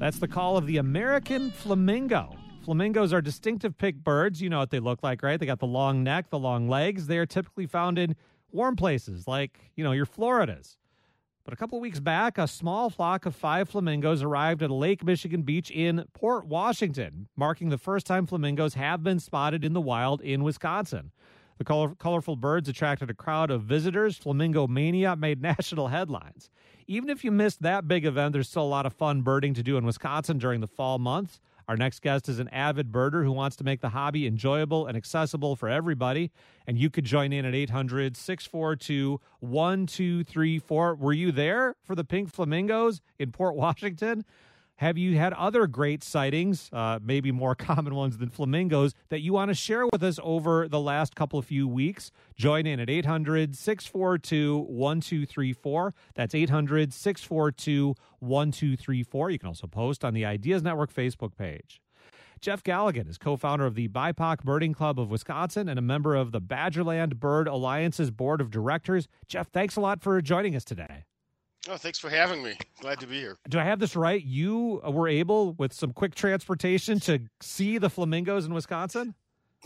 That's the call of the American flamingo. Flamingos are distinctive pig birds. You know what they look like, right? They got the long neck, the long legs. They are typically found in warm places like, you know, your Floridas. But a couple of weeks back, a small flock of five flamingos arrived at Lake Michigan beach in Port Washington, marking the first time flamingos have been spotted in the wild in Wisconsin. The color- colorful birds attracted a crowd of visitors. Flamingo Mania made national headlines. Even if you missed that big event, there's still a lot of fun birding to do in Wisconsin during the fall months. Our next guest is an avid birder who wants to make the hobby enjoyable and accessible for everybody. And you could join in at 800 642 1234. Were you there for the pink flamingos in Port Washington? Have you had other great sightings, uh, maybe more common ones than flamingos, that you want to share with us over the last couple of few weeks? Join in at 800 642 1234. That's 800 642 1234. You can also post on the Ideas Network Facebook page. Jeff Galligan is co founder of the BIPOC Birding Club of Wisconsin and a member of the Badgerland Bird Alliance's board of directors. Jeff, thanks a lot for joining us today. Oh, thanks for having me. Glad to be here. Do I have this right? You were able, with some quick transportation, to see the flamingos in Wisconsin?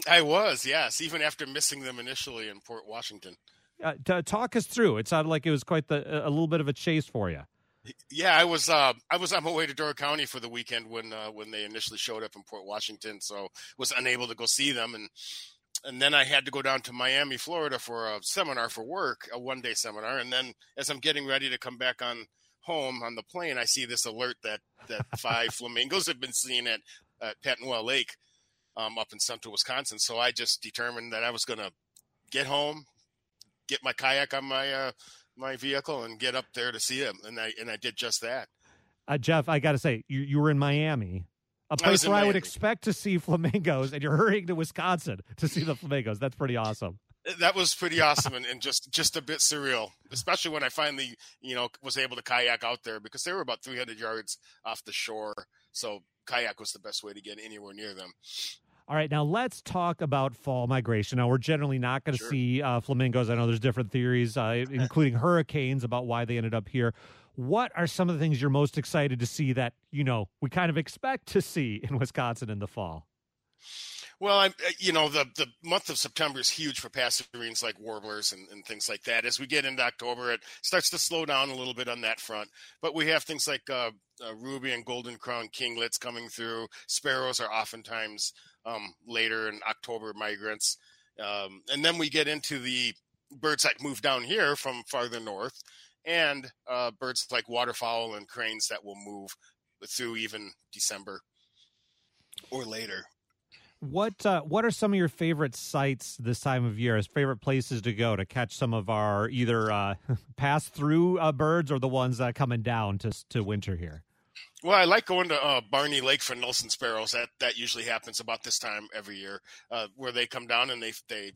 I was, yes, even after missing them initially in Port Washington. Uh, t- talk us through. It sounded like it was quite the a little bit of a chase for you. Yeah, I was. Uh, I was on my way to Door County for the weekend when uh, when they initially showed up in Port Washington, so was unable to go see them, and and then I had to go down to Miami, Florida for a seminar for work, a one day seminar. And then as I'm getting ready to come back on home on the plane, I see this alert that that five flamingos have been seen at, at Petenwell Lake um, up in central Wisconsin. So I just determined that I was going to get home, get my kayak on my uh, my vehicle, and get up there to see them. And I and I did just that. Uh, Jeff, I got to say, you, you were in Miami a place where I would expect to see flamingos, and you're hurrying to Wisconsin to see the flamingos. That's pretty awesome. That was pretty awesome and, and just just a bit surreal, especially when I finally you know was able to kayak out there because they were about 300 yards off the shore. So kayak was the best way to get anywhere near them. All right, now let's talk about fall migration. Now, we're generally not going to sure. see uh, flamingos. I know there's different theories, uh, including hurricanes, about why they ended up here what are some of the things you're most excited to see that you know we kind of expect to see in Wisconsin in the fall? Well, I'm, uh, you know, the, the month of September is huge for passerines like warblers and, and things like that. As we get into October, it starts to slow down a little bit on that front. But we have things like uh, uh, ruby and golden crown kinglets coming through. Sparrows are oftentimes um, later in October migrants. Um, and then we get into the birds that move down here from farther north and uh, birds like waterfowl and cranes that will move through even December or later. What uh, what are some of your favorite sites this time of year? As favorite places to go to catch some of our either uh, pass through uh, birds or the ones uh, coming down to to winter here? Well, I like going to uh, Barney Lake for Nelson sparrows. That that usually happens about this time every year, uh, where they come down and they they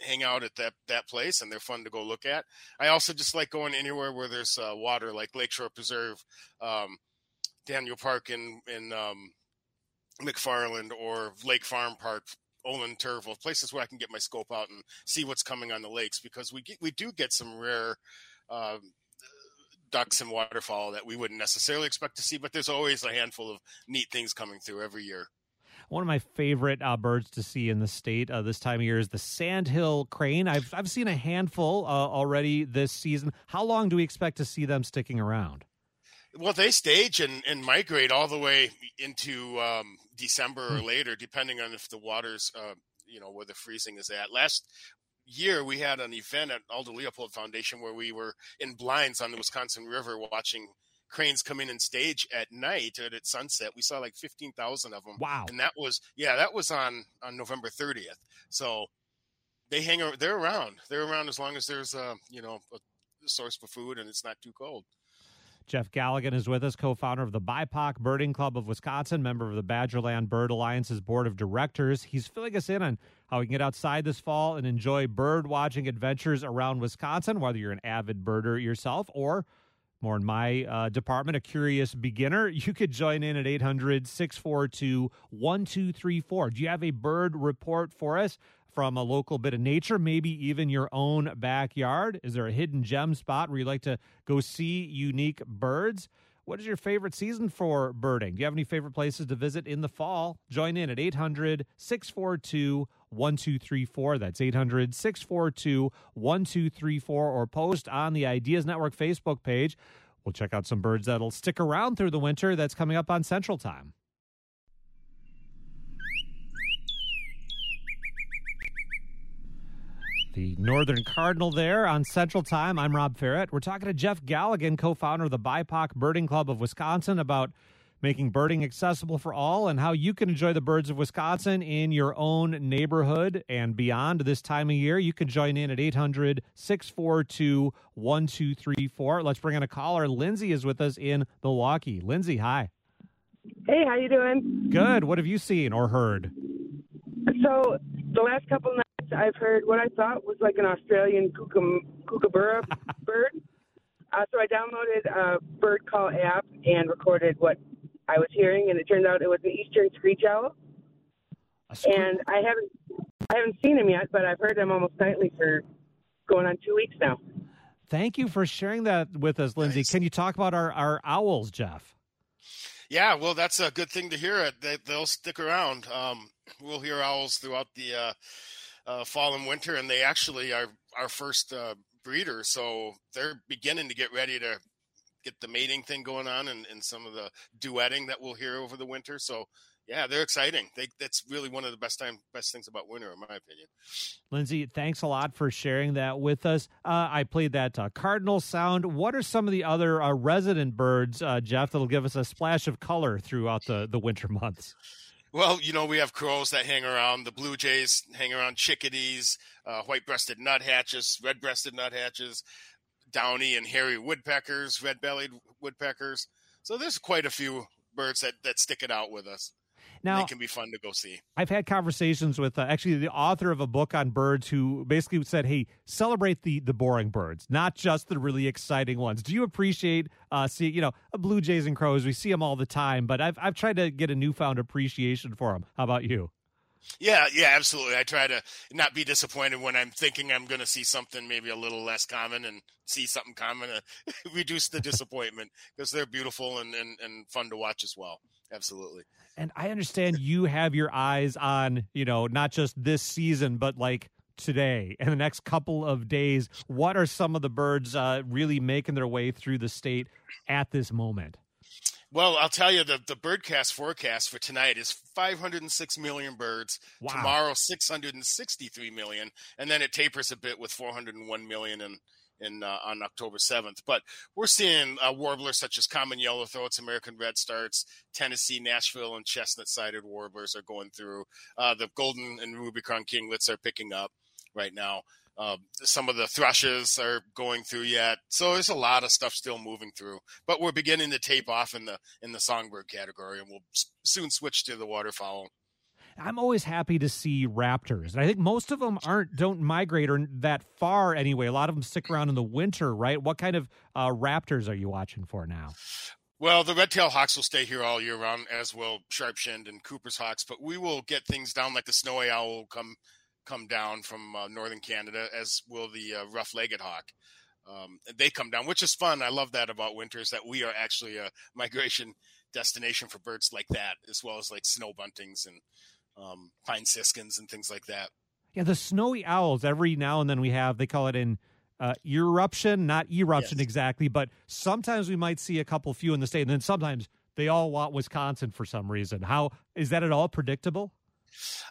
hang out at that that place and they're fun to go look at. I also just like going anywhere where there's uh, water, like Lakeshore Preserve, um, Daniel Park in in um, McFarland, or Lake Farm Park, Olin Turville, places where I can get my scope out and see what's coming on the lakes because we get, we do get some rare. Uh, ducks and waterfowl that we wouldn't necessarily expect to see, but there's always a handful of neat things coming through every year. One of my favorite uh, birds to see in the state uh, this time of year is the sandhill crane. I've I've seen a handful uh, already this season. How long do we expect to see them sticking around? Well, they stage and, and migrate all the way into um, December or hmm. later, depending on if the water's, uh, you know, where the freezing is at. Last year, we had an event at Aldo Leopold Foundation where we were in blinds on the Wisconsin River watching cranes come in and stage at night at, at sunset. We saw like 15,000 of them. Wow. And that was, yeah, that was on, on November 30th. So they hang, around, they're around. They're around as long as there's a, you know, a source for food and it's not too cold. Jeff Galligan is with us, co founder of the BIPOC Birding Club of Wisconsin, member of the Badgerland Bird Alliance's board of directors. He's filling us in on how we can get outside this fall and enjoy bird watching adventures around Wisconsin, whether you're an avid birder yourself or more in my uh, department, a curious beginner, you could join in at 800 642 1234. Do you have a bird report for us from a local bit of nature, maybe even your own backyard? Is there a hidden gem spot where you like to go see unique birds? what is your favorite season for birding? Do you have any favorite places to visit in the fall? Join in at 800 642 1234. That's 800 642 1234 or post on the Ideas Network Facebook page. We'll check out some birds that'll stick around through the winter. That's coming up on Central Time. the Northern Cardinal there on Central Time. I'm Rob Ferrett. We're talking to Jeff Galligan, co founder of the BIPOC Birding Club of Wisconsin, about making birding accessible for all and how you can enjoy the birds of Wisconsin in your own neighborhood and beyond this time of year. You can join in at 800 642 1234. Let's bring in a caller. Lindsay is with us in Milwaukee. Lindsay, hi. Hey, how you doing? Good. What have you seen or heard? So the last couple nights I've heard what I thought was like an Australian kookaburra bird. Uh, so I downloaded a bird call app and recorded what I was hearing, and it turned out it was an eastern screech owl. And I haven't I haven't seen him yet, but I've heard him almost nightly for going on two weeks now. Thank you for sharing that with us, Lindsay. Nice. Can you talk about our, our owls, Jeff? Yeah, well, that's a good thing to hear. They, they'll stick around. Um, we'll hear owls throughout the uh, uh, fall and winter, and they actually are our first uh, breeder, so they're beginning to get ready to get the mating thing going on and, and some of the duetting that we'll hear over the winter. So yeah, they're exciting. They, that's really one of the best time best things about winter, in my opinion. Lindsay, thanks a lot for sharing that with us. Uh, I played that uh, cardinal sound. What are some of the other uh, resident birds, uh, Jeff, that'll give us a splash of color throughout the, the winter months? Well, you know, we have crows that hang around, the blue jays hang around, chickadees, uh, white breasted nuthatches, red breasted nuthatches, downy and hairy woodpeckers, red bellied woodpeckers. So there's quite a few birds that, that stick it out with us. Now, it can be fun to go see. I've had conversations with uh, actually the author of a book on birds who basically said, "Hey, celebrate the the boring birds, not just the really exciting ones." Do you appreciate uh, see you know blue jays and crows? We see them all the time, but I've I've tried to get a newfound appreciation for them. How about you? Yeah, yeah, absolutely. I try to not be disappointed when I'm thinking I'm going to see something maybe a little less common and see something common, uh, reduce the disappointment because they're beautiful and, and, and fun to watch as well. Absolutely. And I understand you have your eyes on, you know, not just this season, but like today and the next couple of days. What are some of the birds uh, really making their way through the state at this moment? Well, I'll tell you the the birdcast forecast for tonight is 506 million birds. Wow. Tomorrow 663 million, and then it tapers a bit with 401 million in in uh, on October 7th. But we're seeing uh, warblers such as common yellowthroats, American redstarts, Tennessee, Nashville, and chestnut-sided warblers are going through. Uh, the golden and ruby crown kinglets are picking up right now. Uh, some of the thrushes are going through yet, so there's a lot of stuff still moving through. But we're beginning to tape off in the in the songbird category, and we'll soon switch to the waterfowl. I'm always happy to see raptors, and I think most of them aren't don't migrate or that far anyway. A lot of them stick around in the winter, right? What kind of uh, raptors are you watching for now? Well, the red-tailed hawks will stay here all year round, as will sharp-shinned and Cooper's hawks. But we will get things down like the snowy owl will come come down from uh, northern Canada, as will the uh, rough-legged hawk. Um, they come down, which is fun. I love that about winters that we are actually a migration destination for birds like that, as well as like snow buntings and um, pine siskins and things like that. Yeah, the snowy owls. Every now and then we have. They call it an uh, eruption, not eruption yes. exactly, but sometimes we might see a couple few in the state, and then sometimes they all want Wisconsin for some reason. How is that at all predictable?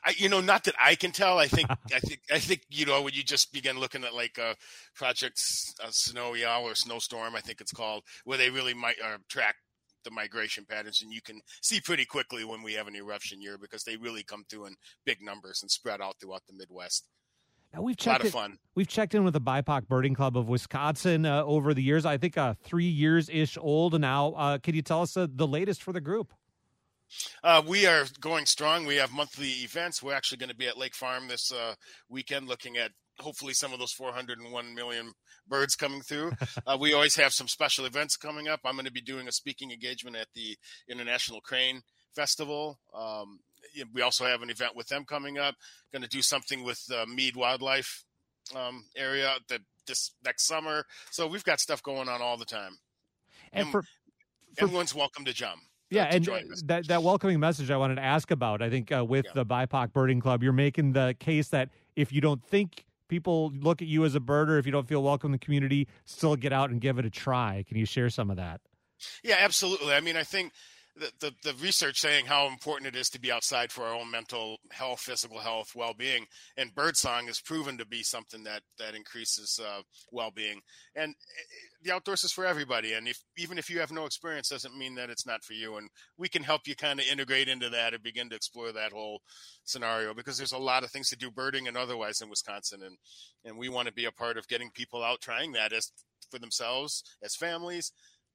I, you know, not that I can tell. I think, I think, I think, you know, when you just begin looking at like uh, projects, uh, Snowy Owl or Snowstorm, I think it's called, where they really might uh, track the migration patterns, and you can see pretty quickly when we have an eruption year because they really come through in big numbers and spread out throughout the Midwest. Now we've checked. A lot of fun. we've checked in with the BIPOC Birding Club of Wisconsin uh, over the years. I think uh, three years ish old now. Uh, can you tell us uh, the latest for the group? Uh, we are going strong. We have monthly events. We're actually going to be at Lake Farm this uh, weekend, looking at hopefully some of those 401 million birds coming through. Uh, we always have some special events coming up. I'm going to be doing a speaking engagement at the International Crane Festival. Um, we also have an event with them coming up. Going to do something with the Mead Wildlife um, area that this next summer. So we've got stuff going on all the time. And, and for for, everyone's welcome to jump. Yeah, uh, and us. that that welcoming message I wanted to ask about. I think uh, with Yeah. the BIPOC Birding Club, you're making the case that if you don't think people look at you as a birder, if you don't feel welcome in the community, still get out and give it a try. Can you share some of that? Yeah, absolutely. I mean, I think the, the, research saying how important it is to be outside for our own mental health, physical health, well being, and birdsong is proven to be something that that increases uh, well being. And eh, the outdoors is for everybody. And if even if you have no experience, doesn't mean that it's not for you. And we can help you kind of integrate into that and begin to explore that whole scenario because there's a lot of things to do birding and otherwise in Wisconsin, and and we want to be a part of getting people out trying that as for themselves as families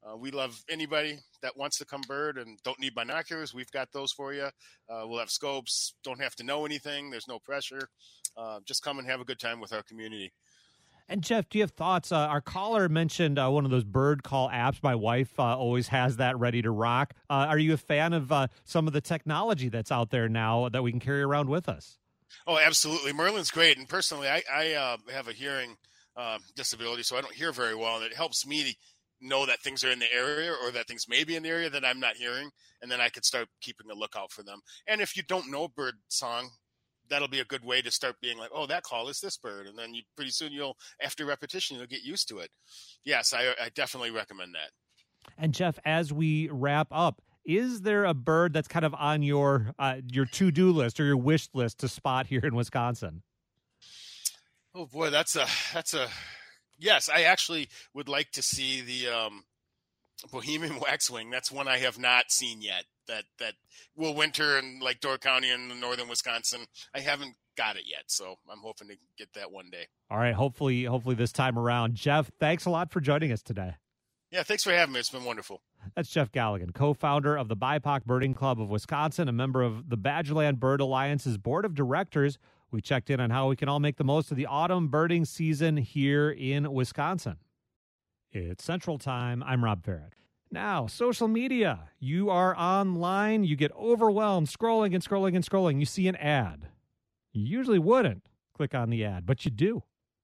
uh, we love anybody that wants to come bird and don't need binoculars. We've got those for you. Uh, we'll have scopes. Don't have to know anything. There's no pressure. Uh, just come and have a good time with our community. And Jeff, do you have thoughts? Uh, our caller mentioned uh, one of those bird call apps. My wife uh, always has that ready to rock. Uh, are you a fan of uh, some of the technology that's out there now that we can carry around with us? Oh, absolutely. Merlin's great. And personally, I, I uh, have a hearing uh, disability, so I don't hear very well. And it helps me to know that things are in the area or that things may be in the area that I'm not hearing. And then I could start keeping a lookout for them. And if you don't know bird song, that'll be a good way to start being like, oh, that call is this bird. And then you pretty soon you'll, after repetition, you'll get used to it. Yes, I, I definitely recommend that. And Jeff, as we wrap up, is there a bird that's kind of on your uh, your to do list or your wish list to spot here in Wisconsin? Oh boy, that's a that's a yes. I actually would like to see the um, Bohemian waxwing. That's one I have not seen yet. That that will winter in like Door County in northern Wisconsin. I haven't got it yet, so I'm hoping to get that one day. All right, hopefully, hopefully this time around. Jeff, thanks a lot for joining us today. Yeah, thanks for having me. It's been wonderful. That's Jeff Galligan, co-founder of the BIPOC Birding Club of Wisconsin, a member of the Badgerland Bird Alliance's board of directors. We checked in on how we can all make the most of the autumn birding season here in Wisconsin. It's Central Time. I'm Rob Ferrett. Now, social media. You are online, you get overwhelmed scrolling and scrolling and scrolling. You see an ad. You usually wouldn't click on the ad, but you do.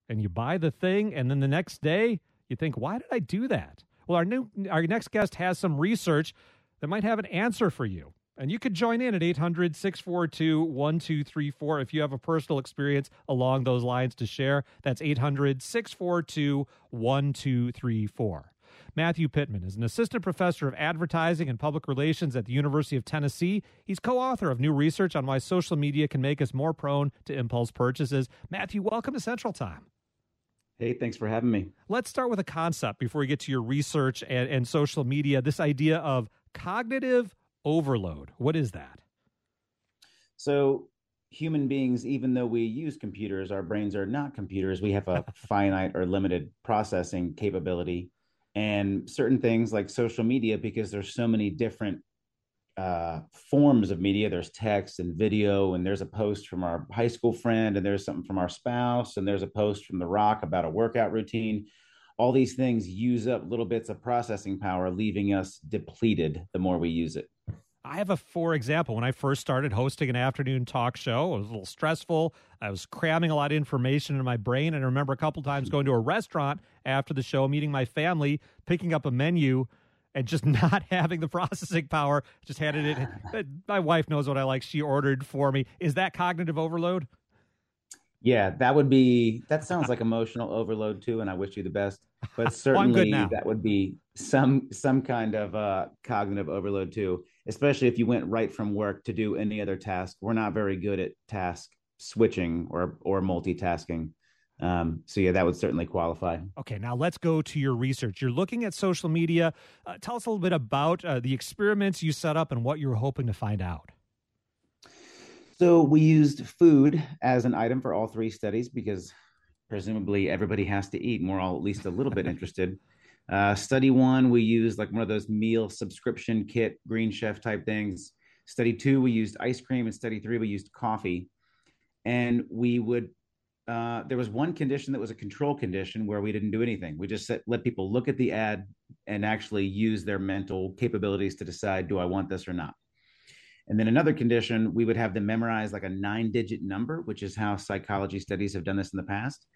And you buy the thing, and then the next day, you think, why did I do that? Well, our new our next guest has some research that might have an answer for you. And you could join in at 800 642 1234 if you have a personal experience along those lines to share. That's 800 642 1234. Matthew Pittman is an assistant professor of advertising and public relations at the University of Tennessee. He's co author of new research on why social media can make us more prone to impulse purchases. Matthew, welcome to Central Time. Hey, thanks for having me. Let's start with a concept before we get to your research and, and social media. This idea of cognitive overload. What is that? So, human beings, even though we use computers, our brains are not computers. We have a finite or limited processing capability. And certain things like social media, because there's so many different uh, forms of media there's text and video, and there's a post from our high school friend, and there's something from our spouse, and there's a post from The Rock about a workout routine. All these things use up little bits of processing power, leaving us depleted the more we use it. I have a for example. When I first started hosting an afternoon talk show, it was a little stressful. I was cramming a lot of information in my brain. And I remember a couple times going to a restaurant after the show, meeting my family, picking up a menu, and just not having the processing power. Just handed it. My wife knows what I like. She ordered for me. Is that cognitive overload? Yeah, that would be. That sounds like emotional overload too, and I wish you the best. But certainly, well, that would be some some kind of uh, cognitive overload too. Especially if you went right from work to do any other task. We're not very good at task switching or or multitasking. Um, so yeah, that would certainly qualify. Okay, now let's go to your research. You're looking at social media. Uh, tell us a little bit about uh, the experiments you set up and what you were hoping to find out. So we used food as an item for all three studies because presumably everybody has to eat, and we're all at least a little bit interested. Uh, study one, we used like one of those meal subscription kit, Green Chef type things. Study two, we used ice cream, and study three, we used coffee. And we would, uh, there was one condition that was a control condition where we didn't do anything. We just set, let people look at the ad and actually use their mental capabilities to decide, do I want this or not? And then another condition, we would have them memorize like a nine digit number, which is how psychology studies have done this in the past.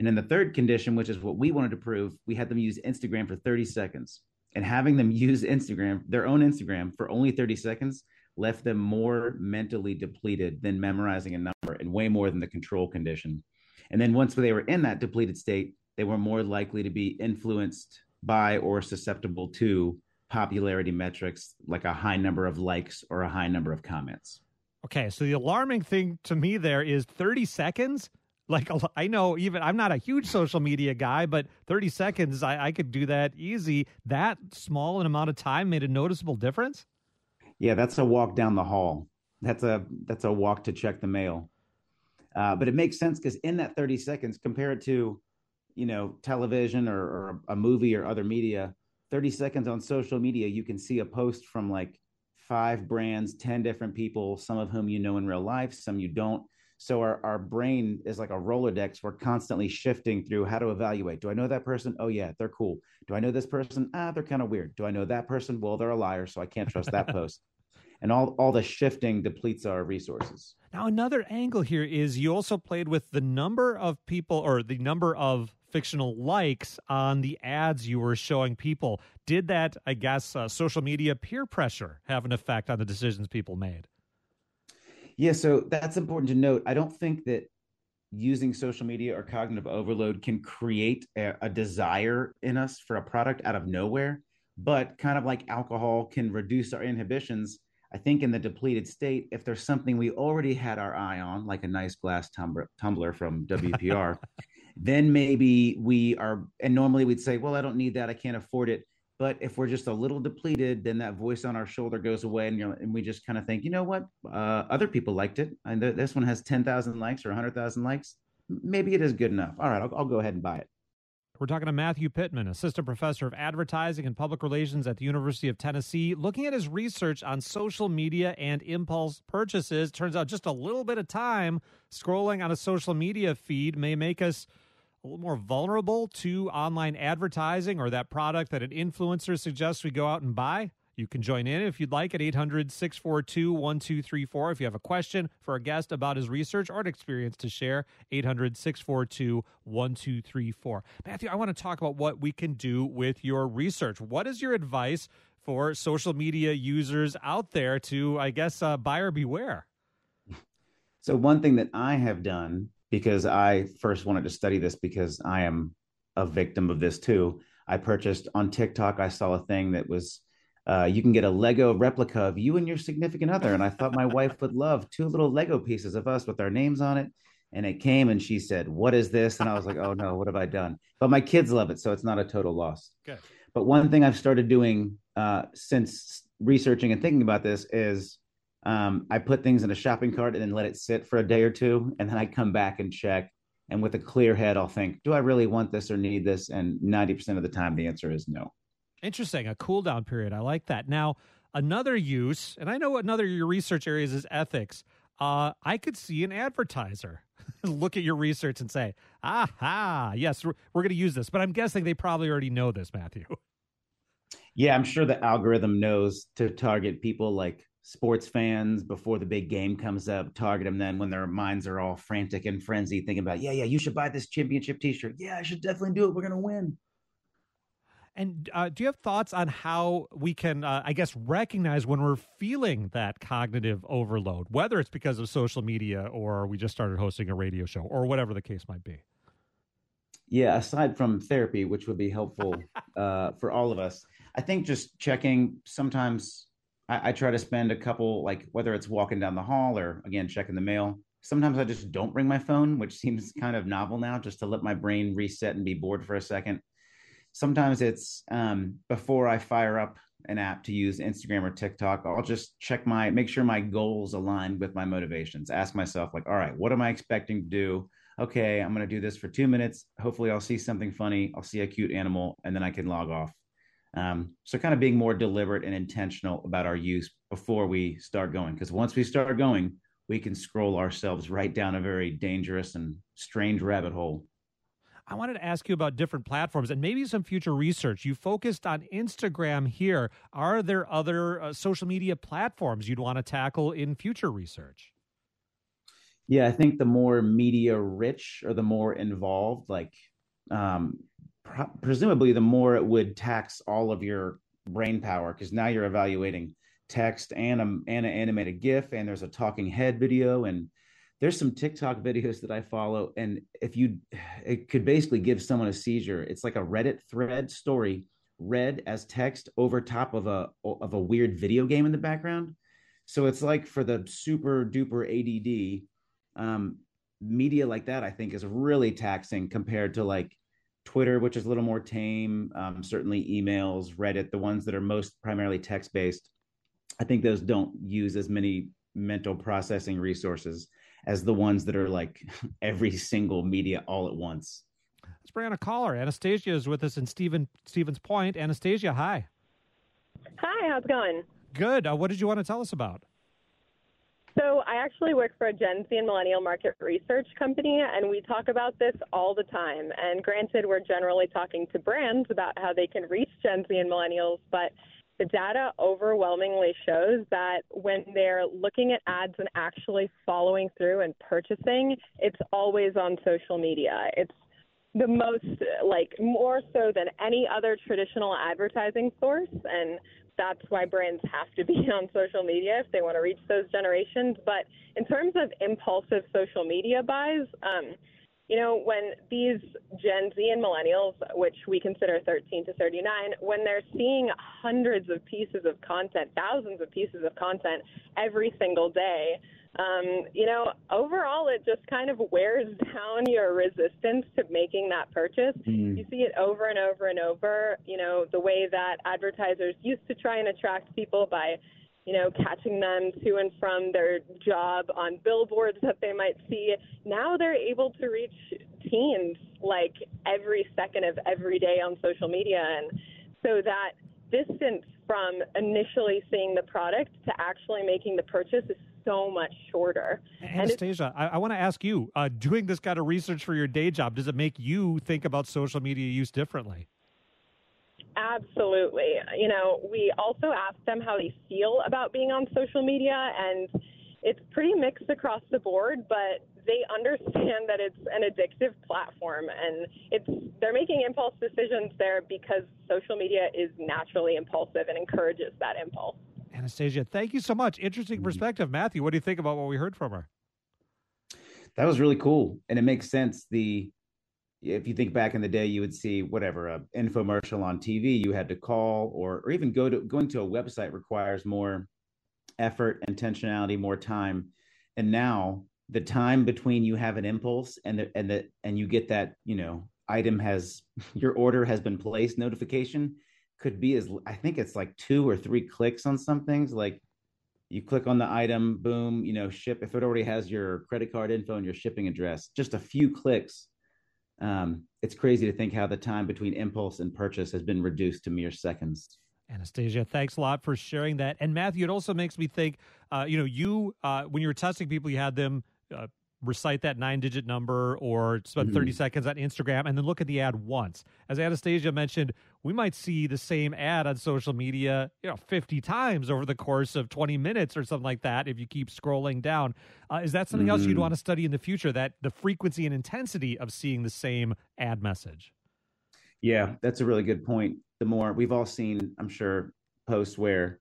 And then the third condition, which is what we wanted to prove, we had them use Instagram for 30 seconds. and having them use Instagram, their own Instagram, for only 30 seconds left them more mentally depleted than memorizing a number and way more than the control condition. And then once they were in that depleted state, they were more likely to be influenced by or susceptible to popularity metrics like a high number of likes or a high number of comments. Okay, so the alarming thing to me there is 30 seconds. Like I know, even I'm not a huge social media guy, but 30 seconds, I, I could do that easy. That small an amount of time made a noticeable difference. Yeah, that's a walk down the hall. That's a that's a walk to check the mail. Uh, but it makes sense because in that 30 seconds, compared to, you know, television or, or a movie or other media, 30 seconds on social media, you can see a post from like five brands, 10 different people, some of whom you know in real life, some you don't. So our, our brain is like a Rolodex. We're constantly shifting through how to evaluate. Do I know that person? Oh, yeah, they're cool. Do I know this person? Ah, they're kind of weird. Do I know that person? Well, they're a liar, so I can't trust that post. And all, all the shifting depletes our resources. Now, another angle here is you also played with the number of people or the number of fictional likes on the ads you were showing people. Did that, I guess, uh, social media peer pressure have an effect on the decisions people made? Yeah, so that's important to note. I don't think that using social media or cognitive overload can create a, a desire in us for a product out of nowhere, but kind of like alcohol can reduce our inhibitions. I think in the depleted state, if there's something we already had our eye on, like a nice glass tumbler, tumbler from WPR, then maybe we are, and normally we'd say, well, I don't need that. I can't afford it. But if we're just a little depleted, then that voice on our shoulder goes away, and, and we just kind of think, you know what? Uh, other people liked it, and th- this one has ten thousand likes or hundred thousand likes. Maybe it is good enough. All right, I'll, I'll go ahead and buy it. We're talking to Matthew Pittman, assistant professor of advertising and public relations at the University of Tennessee, looking at his research on social media and impulse purchases. Turns out just a little bit of time scrolling on a social media feed may make us a little more vulnerable to online advertising or that product that an influencer suggests we go out and buy. You can join in if you'd like at 800 642 1234. If you have a question for a guest about his research or an experience to share, 800 642 1234. Matthew, I want to talk about what we can do with your research. What is your advice for social media users out there to, I guess, uh, buyer beware? So, one thing that I have done because I first wanted to study this because I am a victim of this too. I purchased on TikTok, I saw a thing that was uh, you can get a Lego replica of you and your significant other. And I thought my wife would love two little Lego pieces of us with our names on it. And it came and she said, What is this? And I was like, Oh no, what have I done? But my kids love it. So it's not a total loss. Good. But one thing I've started doing uh, since researching and thinking about this is um, I put things in a shopping cart and then let it sit for a day or two, and then I come back and check. And with a clear head, I'll think, do I really want this or need this? And 90% of the time, the answer is no. Interesting. A cool down period. I like that. Now, another use, and I know another of your research areas is ethics. Uh, I could see an advertiser look at your research and say, aha, yes, we're, we're going to use this. But I'm guessing they probably already know this, Matthew. Yeah, I'm sure the algorithm knows to target people like sports fans before the big game comes up, target them then when their minds are all frantic and frenzied, thinking about, yeah, yeah, you should buy this championship T-shirt. Yeah, I should definitely do it. We're gonna win. And uh, do you have thoughts on how we can, uh, I guess, recognize when we're feeling that cognitive overload, whether it's because of social media or we just started hosting a radio show or whatever the case might be? Yeah, aside from therapy, which would be helpful uh, for all of us, I think just checking sometimes I, I try to spend a couple, like whether it's walking down the hall or again checking the mail. Sometimes I just don't bring my phone, which seems kind of novel now, just to let my brain reset and be bored for a second. Sometimes it's um, before I fire up an app to use Instagram or TikTok, I'll just check my make sure my goals align with my motivations. Ask myself like, all right, what am I expecting to do? Okay, I'm going to do this for 2 minutes. Hopefully I'll see something funny, I'll see a cute animal and then I can log off. Um, so kind of being more deliberate and intentional about our use before we start going, because once we start going, we can scroll ourselves right down a very dangerous and strange rabbit hole. I wanted to ask you about different platforms and maybe some future research. You focused on Instagram here. Are there other uh, social media platforms you'd want to tackle in future research? Yeah, I think the more media rich or the more involved, like um, presumably the more it would tax all of your brain power because now you're evaluating text and, a, and an animated GIF, and there's a talking head video, and there's some TikTok videos that I follow, and if you, it could basically give someone a seizure. It's like a Reddit thread story read as text over top of a of a weird video game in the background. So it's like for the super duper ADD, um, media like that, I think is really taxing compared to like Twitter, which is a little more tame. Um, certainly emails, Reddit, the ones that are most primarily text based. I think those don't use as many mental processing resources as the ones that are like every single media all at once. Let's bring on a caller. Anastasia is with us in Stephen Stevens Point. Anastasia, hi. Hi, how's it going? Good. Uh, what did you want to tell us about? So, I actually work for a Gen Z and millennial market research company, and we talk about this all the time. And granted, we're generally talking to brands about how they can reach Gen Z and millennials, but the data overwhelmingly shows that when they're looking at ads and actually following through and purchasing, it's always on social media. It's the most, like, more so than any other traditional advertising source. And that's why brands have to be on social media if they want to reach those generations. But in terms of impulsive social media buys, um, you know, when these Gen Z and millennials, which we consider 13 to 39, when they're seeing hundreds of pieces of content, thousands of pieces of content every single day, um, you know, overall, it just kind of wears down your resistance to making that purchase. Mm. You see it over and over and over. You know, the way that advertisers used to try and attract people by, you know, catching them to and from their job on billboards that they might see. Now they're able to reach teens like every second of every day on social media. And so that distance from initially seeing the product to actually making the purchase is so much shorter. Anastasia, I, I want to ask you, uh, doing this kind of research for your day job, does it make you think about social media use differently? Absolutely. You know, we also asked them how they feel about being on social media, and it's pretty mixed across the board, but they understand that it's an addictive platform and it's they're making impulse decisions there because social media is naturally impulsive and encourages that impulse. Anastasia, thank you so much. Interesting perspective. Matthew, what do you think about what we heard from her? That was really cool. And it makes sense. The if you think back in the day, you would see whatever a infomercial on TV. You had to call or or even go to going to a website requires more effort, intentionality, more time. And now the time between you have an impulse and the and the and you get that you know item has your order has been placed notification could be as I think it's like two or three clicks on some things. Like you click on the item, boom, you know, ship. If it already has your credit card info and your shipping address, just a few clicks. Um, it's crazy to think how the time between impulse and purchase has been reduced to mere seconds. Anastasia, thanks a lot for sharing that. And Matthew, it also makes me think, uh, you know, you, uh, when you were testing people, you had them uh, recite that nine digit number or spend mm-hmm. 30 seconds on Instagram and then look at the ad once. As Anastasia mentioned, we might see the same ad on social media, you know, 50 times over the course of 20 minutes or something like that if you keep scrolling down. Uh, is that something mm-hmm. else you'd mm-hmm. want to study in the future that the frequency and intensity of seeing the same ad message? Yeah, that's a really good point. The more we've all seen, I'm sure, posts where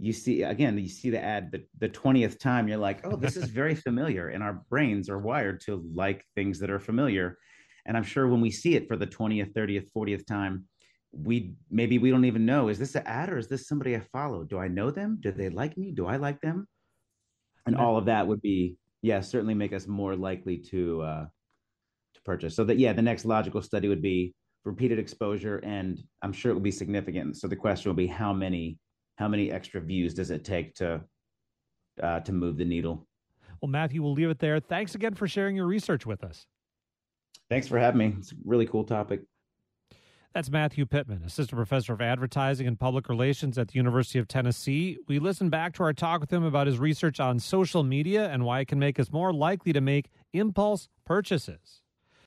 you see again you see the ad the, the 20th time you're like oh this is very familiar and our brains are wired to like things that are familiar. And i'm sure when we see it for the 20th 30th 40th time we maybe we don't even know is this an ad or is this somebody i follow? Do i know them? Do they like me? Do i like them? And all of that would be yeah certainly make us more likely to uh to purchase. So that yeah the next logical study would be repeated exposure and i'm sure it would be significant. So the question will be how many how many extra views does it take to uh, to move the needle? Well, Matthew, we'll leave it there. Thanks again for sharing your research with us. Thanks for having me. It's a really cool topic. That's Matthew Pittman, assistant professor of advertising and public relations at the University of Tennessee. We listened back to our talk with him about his research on social media and why it can make us more likely to make impulse purchases.